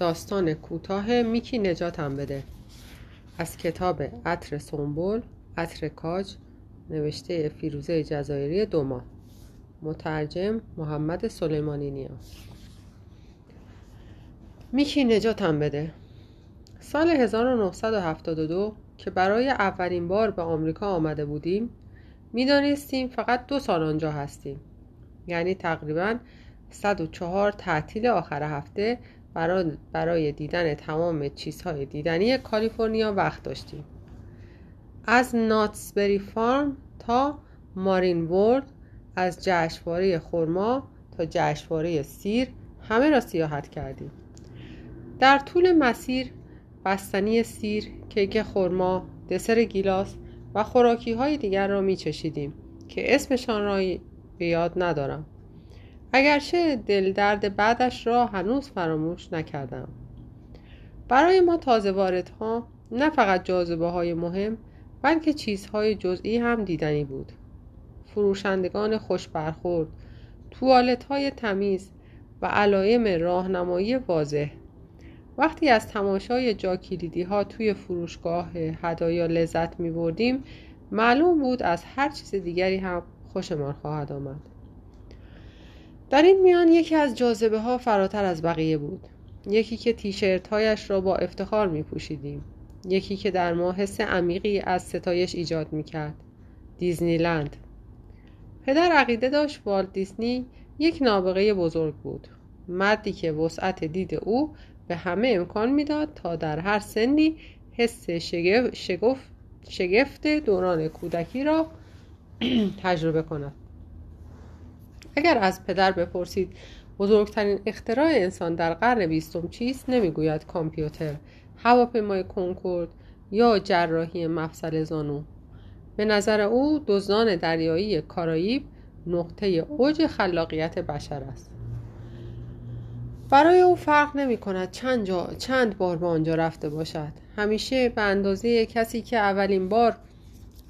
داستان کوتاه میکی نجاتم بده. از کتاب عطر سنبل عطر کاج نوشته فیروزه جزایری دوما مترجم محمد سلیمانی نیا میکی نجاتم بده. سال 1972 که برای اولین بار به آمریکا آمده بودیم می‌دانستیم فقط دو سال آنجا هستیم. یعنی تقریبا 104 تعطیل آخر هفته برای دیدن تمام چیزهای دیدنی کالیفرنیا وقت داشتیم. از ناتسبری فارم تا مارین ورد از جشنواره خرما تا جشنواره سیر همه را سیاحت کردیم. در طول مسیر بستنی سیر، کیک خرما، دسر گیلاس و خوراکی های دیگر را می چشیدیم که اسمشان را به یاد ندارم. اگرچه دل درد بعدش را هنوز فراموش نکردم. برای ما تازه واردها نه فقط جاذبه های مهم بلکه چیزهای جزئی هم دیدنی بود. فروشندگان خوش برخورد توالت های تمیز و علایم راهنمایی واضح. وقتی از تماشای جا ها توی فروشگاه هدایا لذت می بردیم معلوم بود از هر چیز دیگری هم خوشمان خواهد آمد. در این میان یکی از جاذبه ها فراتر از بقیه بود. یکی که تیشرت هایش را با افتخار می پوشیدیم یکی که در ما حس عمیقی از ستایش ایجاد می کرد دیزنیلند. پدر عقیده داشت والت دیزنی یک نابغه بزرگ بود. مردی که وسعت دید او به همه امکان می‌داد تا در هر سنی حس شگفت, شگفت دوران کودکی را تجربه کند. اگر از پدر بپرسید بزرگترین اختراع انسان در قرن بیستم چیست؟ نمی‌گوید کامپیوتر هواپیمای کنکورد یا جراحی مفصل زانو. به نظر او دزدان دریایی کارائیب نقطه اوج خلاقیت بشر است. برای او فرق نمی کند چند, چند بار به آنجا رفته باشد. همیشه به اندازه کسی که اولین بار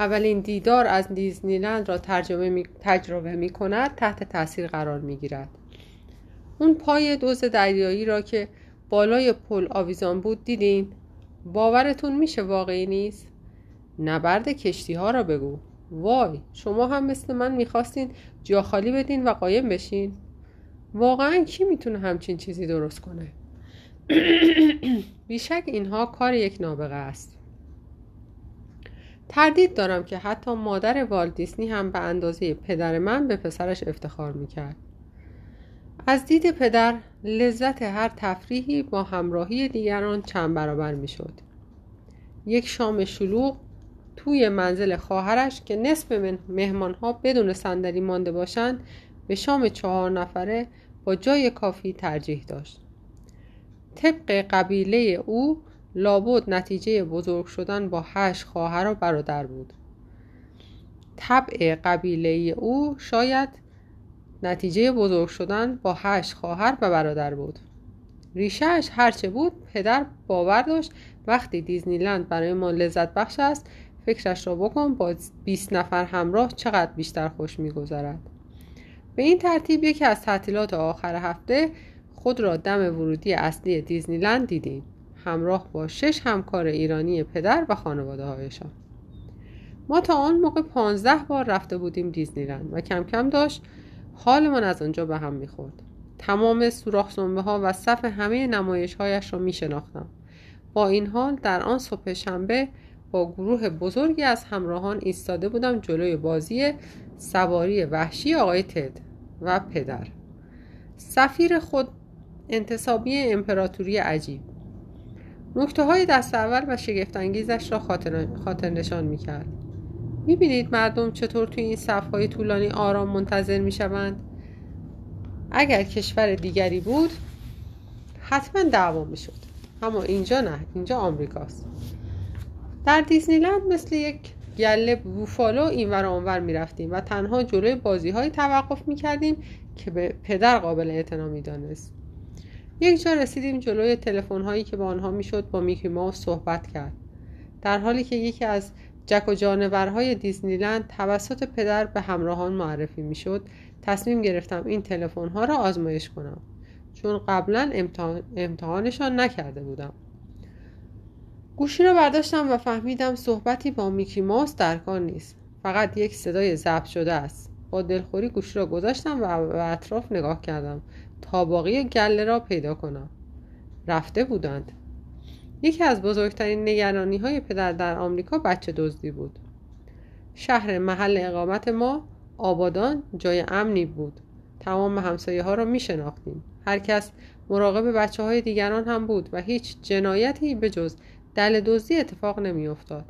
اولین دیدار از دیزنیلند را ترجمه تجربه می کند تحت تاثیر قرار می گیرد. اون پای دوز دریایی را که بالای پل آویزان بود دیدین. باورتون میشه واقعی نیست؟ نبرد کشتی ها را بگو. وای شما هم مثل من می‌خواستین جا خالی بدین و قایم بشین. واقعا کی می‌تونه همچین چیزی درست کنه؟ بیشک اینها کار یک نابغه است. تردید دارم که حتی مادر والدیسنی هم به اندازه پدر من به پسرش افتخار می‌کرد. از دید پدر لذت هر تفریحی با همراهی دیگران چند برابر می‌شد. یک شام شلوغ توی منزل خواهرش که نصف مهمانها بدون صندلی مانده باشند به شام چهار نفره با جای کافی ترجیح داشت. طبق قبیله او لابد نتیجه بزرگ شدن با هشت خواهر و برادر بود. طبع قبیله او شاید نتیجه بزرگ شدن با هشت خواهر و برادر بود. ریشهش هرچه بود پدر باور داشت وقتی دیزنیلند برای ما لذت بخش است فکرش را بکن با 20 نفر همراه چقدر بیشتر خوش میگذرد. به این ترتیب یکی از تعطیلات آخر هفته خود را دم ورودی اصلی دیزنیلند دیدیم. همراه با شش همکار ایرانی پدر و خانواده هایشان. ما تا آن موقع پانزده بار رفته بودیم دیزنیلند و کم کم داشت حالمان از آنجا به هم می‌خورد. تمام سوراخ ها و صف همه نمایش هایش را می. با این حال در آن صبح شنبه با گروه بزرگی از همراهان ایستاده بودم جلوی بازی سواری وحشی آقای تد و پدر. سفیر خود انتصابی امپراتوری عجیب. نکته های دست اول و شگفتانگیزش را خاطر, خاطر نشان می کرد می بینید مردم چطور توی این صف های طولانی آرام منتظر می شوند اگر کشور دیگری بود حتما دعوا می شد اما اینجا نه اینجا آمریکاست. در دیزنیلند مثل یک گله بوفالو اینور آنور می رفتیم و تنها جلوی بازی های توقف می کردیم که به پدر قابل اعتنا می دانست. یک جا رسیدیم جلوی تلفن هایی که با آنها می‌شد با میکی ماوس صحبت کرد. در حالی که یکی از جک و جانورهای دیزنیلند توسط پدر به همراهان معرفی می‌شد تصمیم گرفتم این تلفن ها را آزمایش کنم چون قبلا امتحانشان نکرده بودم. گوشی رو برداشتم و فهمیدم صحبتی با میکی ماوس در کار نیست. فقط یک صدای ضبط شده است. با دلخوری گوشی را گذاشتم و اطراف نگاه کردم. تا باقی گله را پیدا کنم. رفته بودند. یکی از بزرگترین نگرانی های پدر در آمریکا بچه دزدی بود. شهر محل اقامت ما آبادان جای امنی بود. تمام همسایه ها را می شناختیم هر کس مراقب بچه های دیگران هم بود و هیچ جنایتی به جز دل دزدی اتفاق نمی افتاد.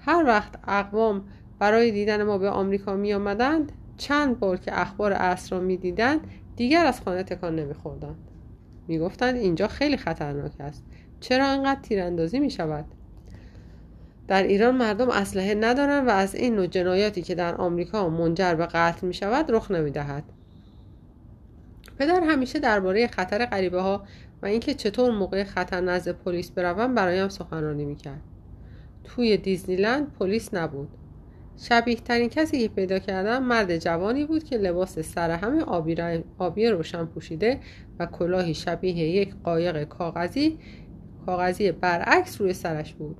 هر وقت اقوام برای دیدن ما به آمریکا می آمدند چند بار که اخبار اصر را می دیدند دیگر از خانه تکان نمی خوردند. می گفتند اینجا خیلی خطرناک است چرا انقدر تیراندازی می شود؟ در ایران مردم اسلحه ندارند و از این نوع جنایاتی که در آمریکا منجر به قتل می شود رخ نمی دهد. پدر همیشه درباره خطر غریبه ها و اینکه چطور موقع خطر نزد پلیس بروم برایم سخنرانی می‌کرد توی دیزنیلند پلیس نبود شبیه ترین کسی که پیدا کردم مرد جوانی بود که لباس سر همه آبی, آبی روشن پوشیده و کلاهی شبیه یک قایق کاغذی کاغذی برعکس روی سرش بود.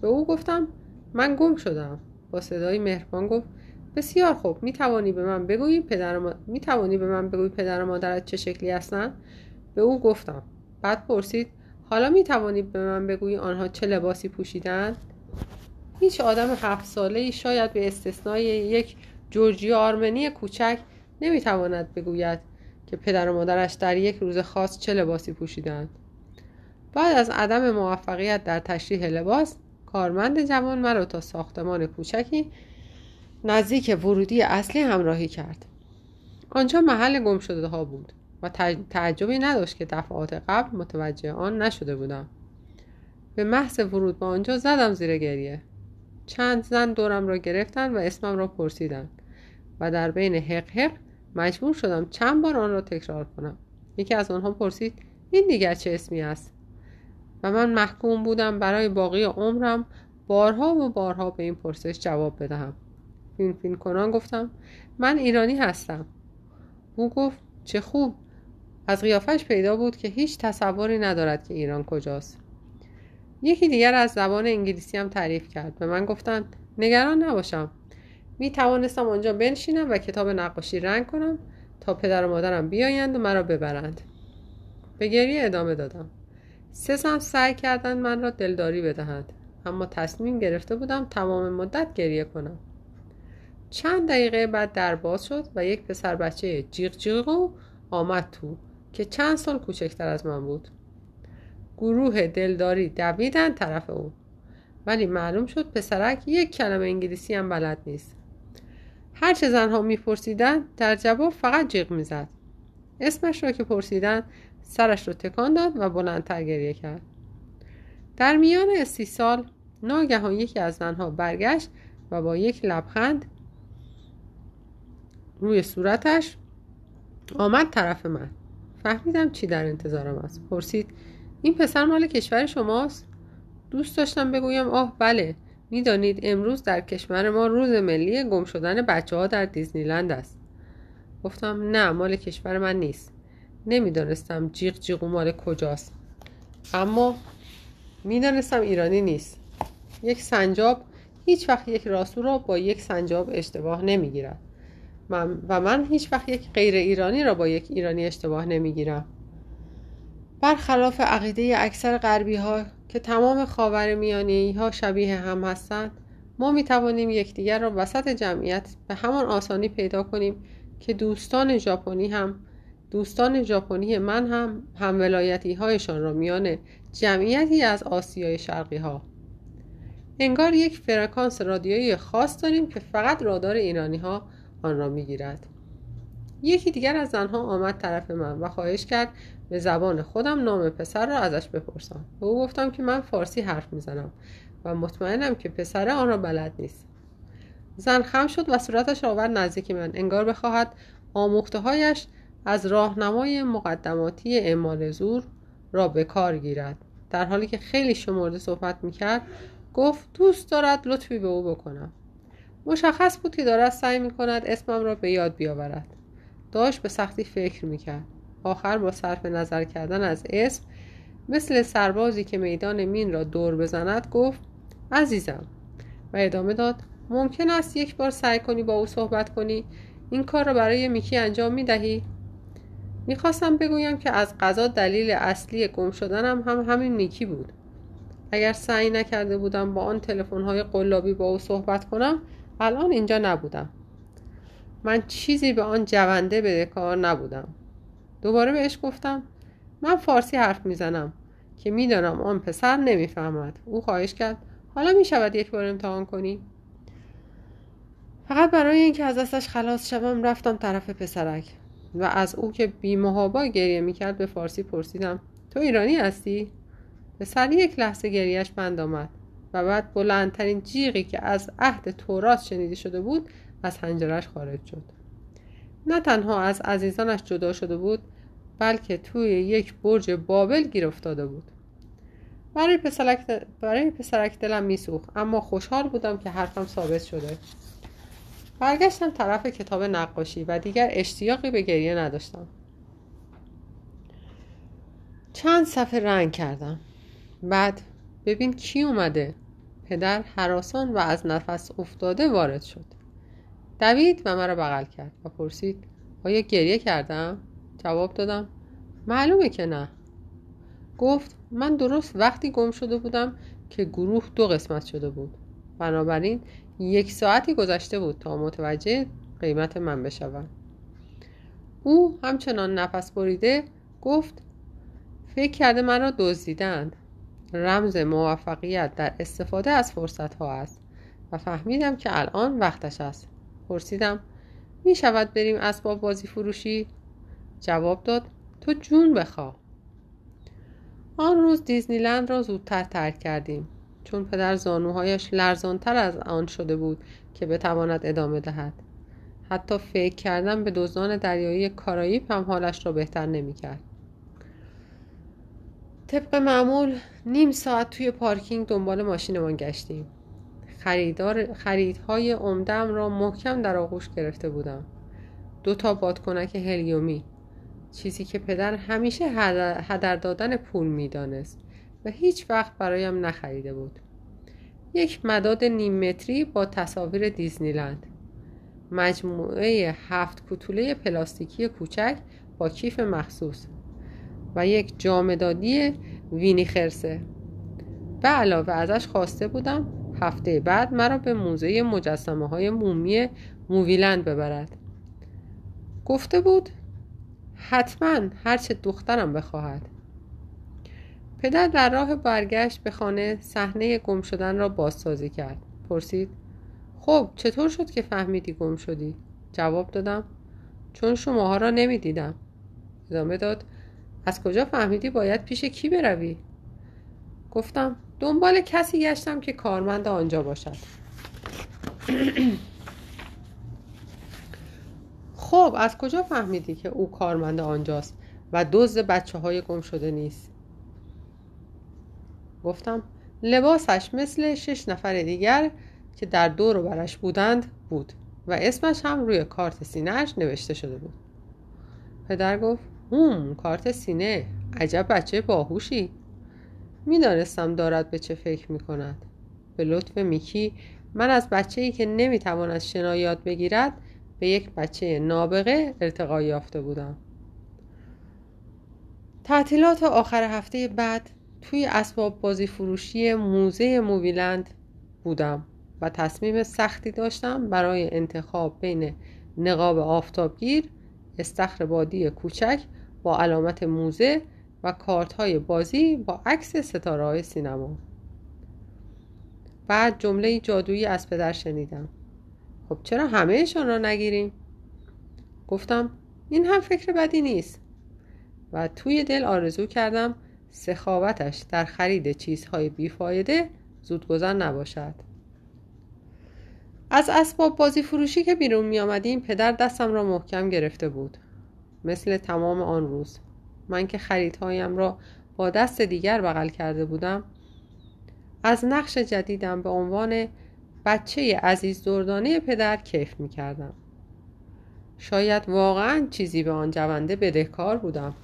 به او گفتم من گم شدم. با صدای مهربان گفت بسیار خوب می توانی به من بگویی پدر ما... می توانی به من بگویی پدر و مادرت چه شکلی هستند به او گفتم. بعد پرسید حالا می توانی به من بگویی آنها چه لباسی پوشیدند هیچ آدم هفت ساله ای شاید به استثنای یک جورجی آرمنی کوچک نمی‌تواند بگوید که پدر و مادرش در یک روز خاص چه لباسی پوشیدند. بعد از عدم موفقیت در تشریح لباس کارمند جوان مرا تا ساختمان کوچکی نزدیک ورودی اصلی همراهی کرد. آنجا محل گم شده ها بود و تعجبی نداشت که دفعات قبل متوجه آن نشده بودم. به محض ورود به آنجا زدم زیر گریه. چند زن دورم را گرفتند و اسمم را پرسیدند و در بین حق حق مجبور شدم چند بار آن را تکرار کنم. یکی از آنها پرسید این دیگر چه اسمی است؟ و من محکوم بودم برای باقی عمرم بارها و بارها به این پرسش جواب بدهم. فین فین کنان گفتم من ایرانی هستم. او گفت چه خوب! از قیافش پیدا بود که هیچ تصوری ندارد که ایران کجاست. یکی دیگر از زبان انگلیسی هم تعریف کرد به من گفتند نگران نباشم. می توانستم آنجا بنشینم و کتاب نقاشی رنگ کنم تا پدر و مادرم بیایند و مرا ببرند. به گریه ادامه دادم. سه سم سعی کردند من را دلداری بدهند اما تصمیم گرفته بودم تمام مدت گریه کنم. چند دقیقه بعد در باز شد و یک پسر بچه جیغ جیغو آمد تو که چند سال کوچکتر از من بود. گروه دلداری دویدن طرف او. ولی معلوم شد پسرک یک کلمه انگلیسی هم بلد نیست. هرچه زنها میپرسیدند در جواب فقط جیغ می‌زد. اسمش را که پرسیدن سرش رو تکان داد و بلندتر گریه کرد. در میان سی سال ناگهان یکی از زنها برگشت و با یک لبخند روی صورتش آمد طرف من. فهمیدم چی در انتظارم است. پرسید این پسر مال کشور شماست؟ دوست داشتم بگویم آه بله. می‌دانید امروز در کشور ما روز ملی گم شدن بچه ها در دیزنیلند است. گفتم نه مال کشور من نیست. نمی‌دانستم جیغ جیغو مال کجاست. اما می‌دانستم ایرانی نیست. یک سنجاب هیچ وقت یک راسو را با یک سنجاب اشتباه نمی‌گیرد و من هیچ وقت یک غیر ایرانی را با یک ایرانی اشتباه نمی‌گیرم. برخلاف عقیده اکثر غربی ها که تمام خاور میانی ها شبیه هم هستند ما می توانیم یکدیگر را وسط جمعیت به همان آسانی پیدا کنیم که دوستان ژاپنی هم دوستان ژاپنی من هم هم ولایتی هایشان را میان جمعیتی از آسیای شرقی ها انگار یک فرکانس رادیویی خاص داریم که فقط رادار ایرانی ها آن را می‌گیرد. یکی دیگر از زنها آمد طرف من و خواهش کرد به زبان خودم نام پسر را ازش بپرسم. به او گفتم که من فارسی حرف می‌زنم و مطمئنم که پسر آن را بلد نیست. زن خم شد و صورتش آورد نزدیک من. انگار بخواهد آموخته هایش از راهنمای مقدماتی اعمال زور را به کار گیرد. در حالی که خیلی شمرده صحبت می‌کرد گفت دوست دارد لطفی به او بکنم. مشخص بود که دارد سعی می کند اسمم را به یاد بیاورد. داشت به سختی فکر می کرد آخر با صرف نظر کردن از اسم مثل سربازی که میدان مین را دور بزند گفت عزیزم. و ادامه داد ممکن است یک بار سعی کنی با او صحبت کنی. این کار را برای میکی انجام می دهی؟ می‌خواستم بگویم که از قضا دلیل اصلی گم شدنم هم همین میکی بود. اگر سعی نکرده بودم با آن تلفن های قلابی با او صحبت کنم الان اینجا نبودم. من چیزی به آن جونده کار نبودم. دوباره بهش گفتم من فارسی حرف می‌زنم که می‌دانم آن پسر نمی‌فهمد. او خواهش کرد حالا می‌شود یک بار امتحان کنی؟ فقط برای اینکه از دستش خلاص شوم رفتم طرف پسرک و از او که بیمهابا گریه می‌کرد به فارسی پرسیدم تو ایرانی هستی؟ پسر یک لحظه گریهش بند آمد و بعد بلندترین جیغی که از عهد تورات شنیده شده بود از هنجرش خارج شد. نه تنها از عزیزانش جدا شده بود بلکه توی یک برج بابل گیر افتاده بود. برای پسرک, برای پسرک دلم میسوخت اما خوشحال بودم که حرفم ثابت شده. برگشتم طرف کتاب نقاشی و دیگر اشتیاقی به گریه نداشتم. چند صفحه رنگ کردم. بعد ببین کی اومده. پدر حراسان و از نفس افتاده وارد شد. دوید و مرا بغل کرد و پرسید آیا گریه کردم؟ جواب دادم معلومه که نه. گفت من درست وقتی گم شده بودم که گروه دو قسمت شده بود. بنابراین یک ساعتی گذشته بود تا متوجه قیمت من بشوم. او همچنان نفس بریده گفت فکر کرده من را دزدیدند. رمز موفقیت در استفاده از فرصت ها است و فهمیدم که الان وقتش است. پرسیدم. می شود بریم اسباب بازی فروشی؟ جواب داد. تو جون بخوا آن روز دیزنیلند را زودتر ترک کردیم. چون پدر زانوهایش لرزانتر از آن شده بود که بتواند ادامه دهد. حتی فکر کردن به دزدان دریایی کارایی هم حالش را بهتر نمی‌کرد طبق معمول نیم ساعت توی پارکینگ دنبال ماشینمان گشتیم. خریدار خریدهای عمدم را محکم در آغوش گرفته بودم. دو تا بادکنک هلیومی. چیزی که پدر همیشه هدر دادن پول می‌دانست و هیچ وقت برایم نخریده بود. یک مداد نیم متری با تصاویر دیزنیلند. مجموعه هفت کتوله پلاستیکی کوچک با کیف مخصوص و یک جامدادی وینی خرسه به علاوه ازش خواسته بودم هفته بعد مرا به موزه مجسمه های مومی موویلند ببرد. گفته بود حتما هرچه دخترم بخواهد. پدر در راه برگشت به خانه صحنه گم شدن را بازسازی کرد. پرسید خب چطور شد که فهمیدی گم شدی؟ جواب دادم چون شماها را نمی‌دیدم. ادامه داد از کجا فهمیدی باید پیش کی بروی؟ گفتم دنبال کسی گشتم که کارمند آنجا باشد. خب از کجا فهمیدی که او کارمند آنجاست و دزد بچه های گم شده نیست؟ گفتم لباسش مثل شش نفر دیگر که در دور و برش بودند بود و اسمش هم روی کارت سینهش نوشته شده بود. پدر گفت هوم کارت سینه عجب بچه باهوشی. می‌دانستم دارد به چه فکر می کند به لطف میکی من از بچه ای که نمی‌تواند شنا یاد بگیرد به یک بچه نابغه ارتقا یافته بودم. تعطیلات آخر هفته بعد توی اسباب بازی فروشی موزه Movieland بودم و تصمیم سختی داشتم برای انتخاب بین نقاب آفتابگیر استخر بادی کوچک با علامت موزه و کارت های بازی با عکس ستاره های سینما. بعد جمله جادویی از پدر شنیدم. خب چرا همهشان را نگیریم؟ گفتم این هم فکر بدی نیست. و توی دل آرزو کردم سخاوتش در خرید چیزهای بیفایده زودگذر نباشد. از اسباب بازی فروشی که بیرون می آمدیم پدر دستم را محکم گرفته بود. مثل تمام آن روز. من که خریدهایم را با دست دیگر بغل کرده بودم از نقش جدیدم به عنوان بچه عزیز دردانه پدر کیف می کردم شاید واقعا چیزی به آن جونده بدهکار بودم.